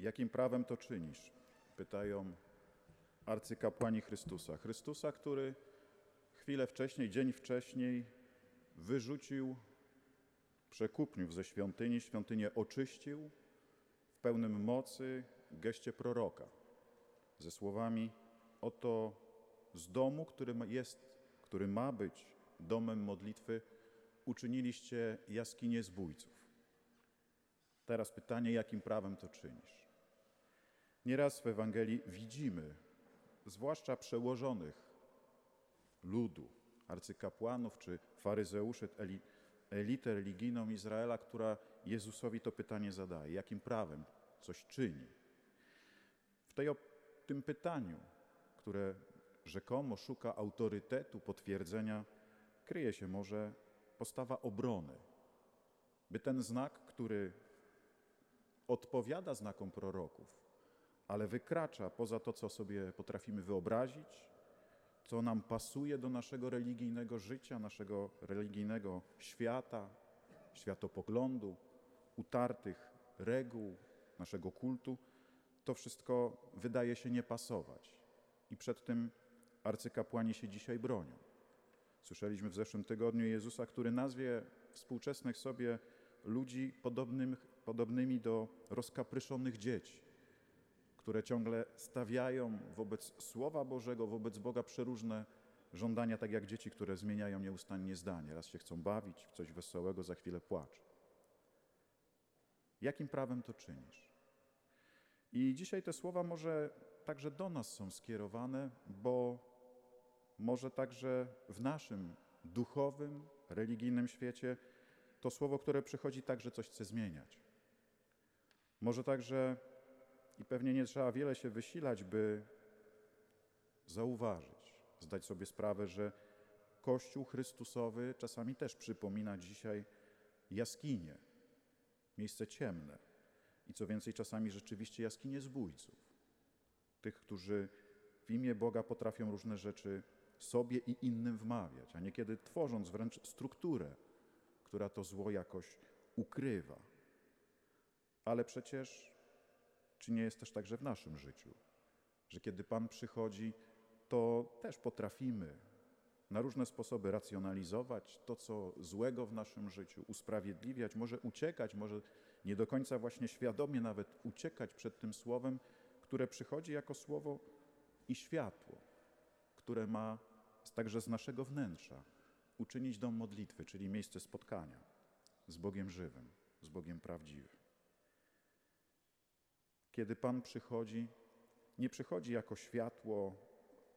Jakim prawem to czynisz? Pytają arcykapłani Chrystusa. Chrystusa, który chwilę wcześniej, dzień wcześniej wyrzucił przekupniów ze świątyni, świątynię oczyścił w pełnym mocy geście proroka ze słowami oto z domu, który jest, który ma być domem modlitwy, uczyniliście jaskinię zbójców. Teraz pytanie, jakim prawem to czynisz? Nieraz w Ewangelii widzimy, zwłaszcza przełożonych ludu, arcykapłanów czy faryzeuszy, elitę religijną Izraela, która Jezusowi to pytanie zadaje: jakim prawem coś czyni? W tej, tym pytaniu, które rzekomo szuka autorytetu, potwierdzenia, kryje się może postawa obrony, by ten znak, który odpowiada znakom proroków, ale wykracza poza to, co sobie potrafimy wyobrazić, co nam pasuje do naszego religijnego życia, naszego religijnego świata, światopoglądu, utartych reguł, naszego kultu, to wszystko wydaje się nie pasować. I przed tym arcykapłani się dzisiaj bronią. Słyszeliśmy w zeszłym tygodniu Jezusa, który nazwie współczesnych sobie ludzi podobnym, podobnymi do rozkapryszonych dzieci, które ciągle stawiają wobec Słowa Bożego, wobec Boga przeróżne żądania, tak jak dzieci, które zmieniają nieustannie zdanie. Raz się chcą bawić w coś wesołego, za chwilę płaczą. Jakim prawem to czynisz? I dzisiaj te słowa może także do nas są skierowane, bo może także w naszym duchowym, religijnym świecie to słowo, które przychodzi, także coś chce zmieniać. Może także, i pewnie nie trzeba wiele się wysilać, by zauważyć, zdać sobie sprawę, że Kościół Chrystusowy czasami też przypomina dzisiaj jaskinie, miejsce ciemne i co więcej, czasami rzeczywiście jaskinie zbójców. Tych, którzy w imię Boga potrafią różne rzeczy sobie i innym wmawiać, a niekiedy tworząc wręcz strukturę, która to zło jakoś ukrywa. Ale przecież, czy nie jest też także w naszym życiu, że kiedy Pan przychodzi, to też potrafimy na różne sposoby racjonalizować to, co złego w naszym życiu, usprawiedliwiać, może uciekać, może nie do końca właśnie świadomie nawet uciekać przed tym słowem, które przychodzi jako słowo i światło, które ma także z naszego wnętrza uczynić dom modlitwy, czyli miejsce spotkania z Bogiem żywym, z Bogiem prawdziwym. Kiedy Pan przychodzi, nie przychodzi jako światło,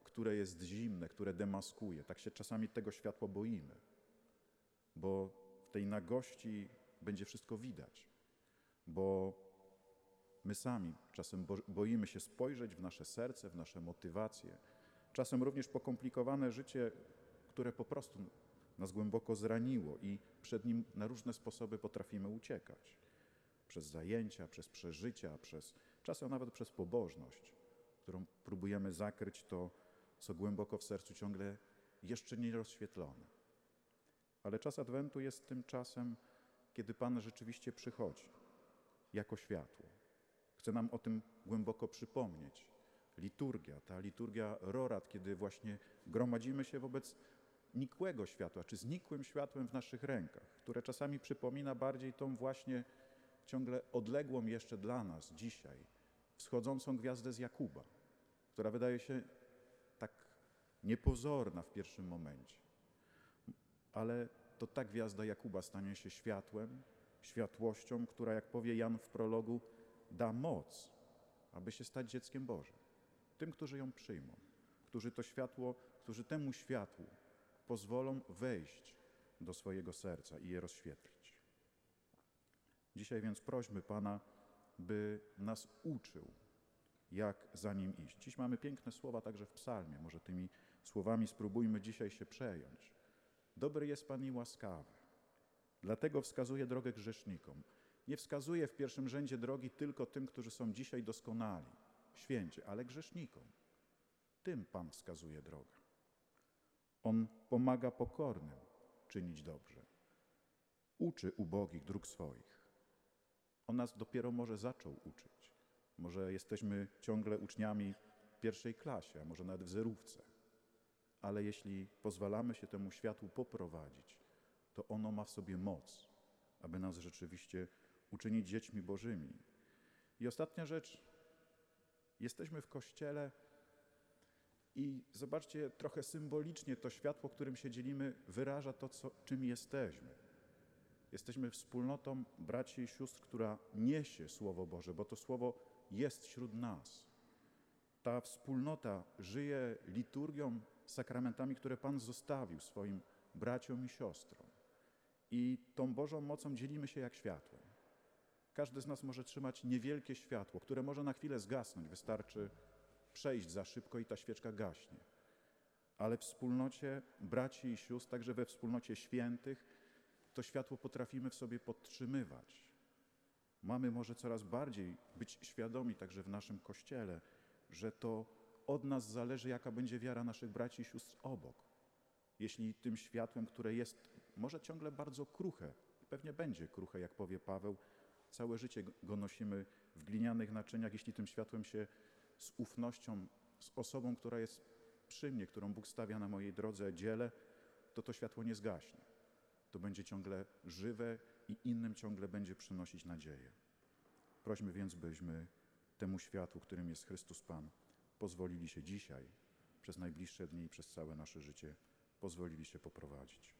które jest zimne, które demaskuje. Tak się czasami tego światła boimy, bo w tej nagości będzie wszystko widać, bo my sami czasem boimy się spojrzeć w nasze serce, w nasze motywacje, czasem również pokomplikowane życie, które po prostu nas głęboko zraniło i przed nim na różne sposoby potrafimy uciekać. Przez zajęcia, przez przeżycia, przez czasem nawet przez pobożność, którą próbujemy zakryć to, co głęboko w sercu ciągle jeszcze nie rozświetlone. Ale czas Adwentu jest tym czasem, kiedy Pan rzeczywiście przychodzi jako światło. Chce nam o tym głęboko przypomnieć. Liturgia, ta liturgia rorat, kiedy właśnie gromadzimy się wobec nikłego światła, czy znikłym światłem w naszych rękach, które czasami przypomina bardziej tą właśnie ciągle odległą jeszcze dla nas dzisiaj wschodzącą gwiazdę z Jakuba, która wydaje się tak niepozorna w pierwszym momencie. Ale to ta gwiazda Jakuba stanie się światłem, światłością, która, jak powie Jan w prologu, da moc, aby się stać dzieckiem Bożym. Tym, którzy ją przyjmą, którzy to światło, którzy temu światłu pozwolą wejść do swojego serca i je rozświetlić. Dzisiaj więc prośmy Pana, by nas uczył, jak za Nim iść. Dziś mamy piękne słowa także w psalmie. Może tymi słowami spróbujmy dzisiaj się przejąć. Dobry jest Pan i łaskawy. Dlatego wskazuje drogę grzesznikom. Nie wskazuje w pierwszym rzędzie drogi tylko tym, którzy są dzisiaj doskonali, święci, ale grzesznikom. Tym Pan wskazuje drogę. On pomaga pokornym czynić dobrze. Uczy ubogich dróg swoich. On nas dopiero może zaczął uczyć. Może jesteśmy ciągle uczniami pierwszej klasie, a może nawet w zerówce. Ale jeśli pozwalamy się temu światłu poprowadzić, to ono ma w sobie moc, aby nas rzeczywiście uczynić dziećmi Bożymi. I ostatnia rzecz. Jesteśmy w kościele i zobaczcie, trochę symbolicznie to światło, którym się dzielimy, wyraża to, co, czym jesteśmy. Jesteśmy wspólnotą braci i sióstr, która niesie Słowo Boże, bo to Słowo jest wśród nas. Ta wspólnota żyje liturgią, sakramentami, które Pan zostawił swoim braciom i siostrom. I tą Bożą mocą dzielimy się jak światłem. Każdy z nas może trzymać niewielkie światło, które może na chwilę zgasnąć. Wystarczy przejść za szybko i ta świeczka gaśnie. Ale w wspólnocie braci i sióstr, także we wspólnocie świętych, to światło potrafimy w sobie podtrzymywać. Mamy może coraz bardziej być świadomi także w naszym kościele, że to od nas zależy, jaka będzie wiara naszych braci i sióstr obok. Jeśli tym światłem, które jest może ciągle bardzo kruche, pewnie będzie kruche, jak powie Paweł, całe życie go nosimy w glinianych naczyniach, jeśli tym światłem się z ufnością, z osobą, która jest przy mnie, którą Bóg stawia na mojej drodze, dzielę, to to światło nie zgaśnie. To będzie ciągle żywe i innym ciągle będzie przynosić nadzieję. Prośmy więc, byśmy temu światłu, którym jest Chrystus Pan, pozwolili się dzisiaj, przez najbliższe dni i przez całe nasze życie, pozwolili się poprowadzić.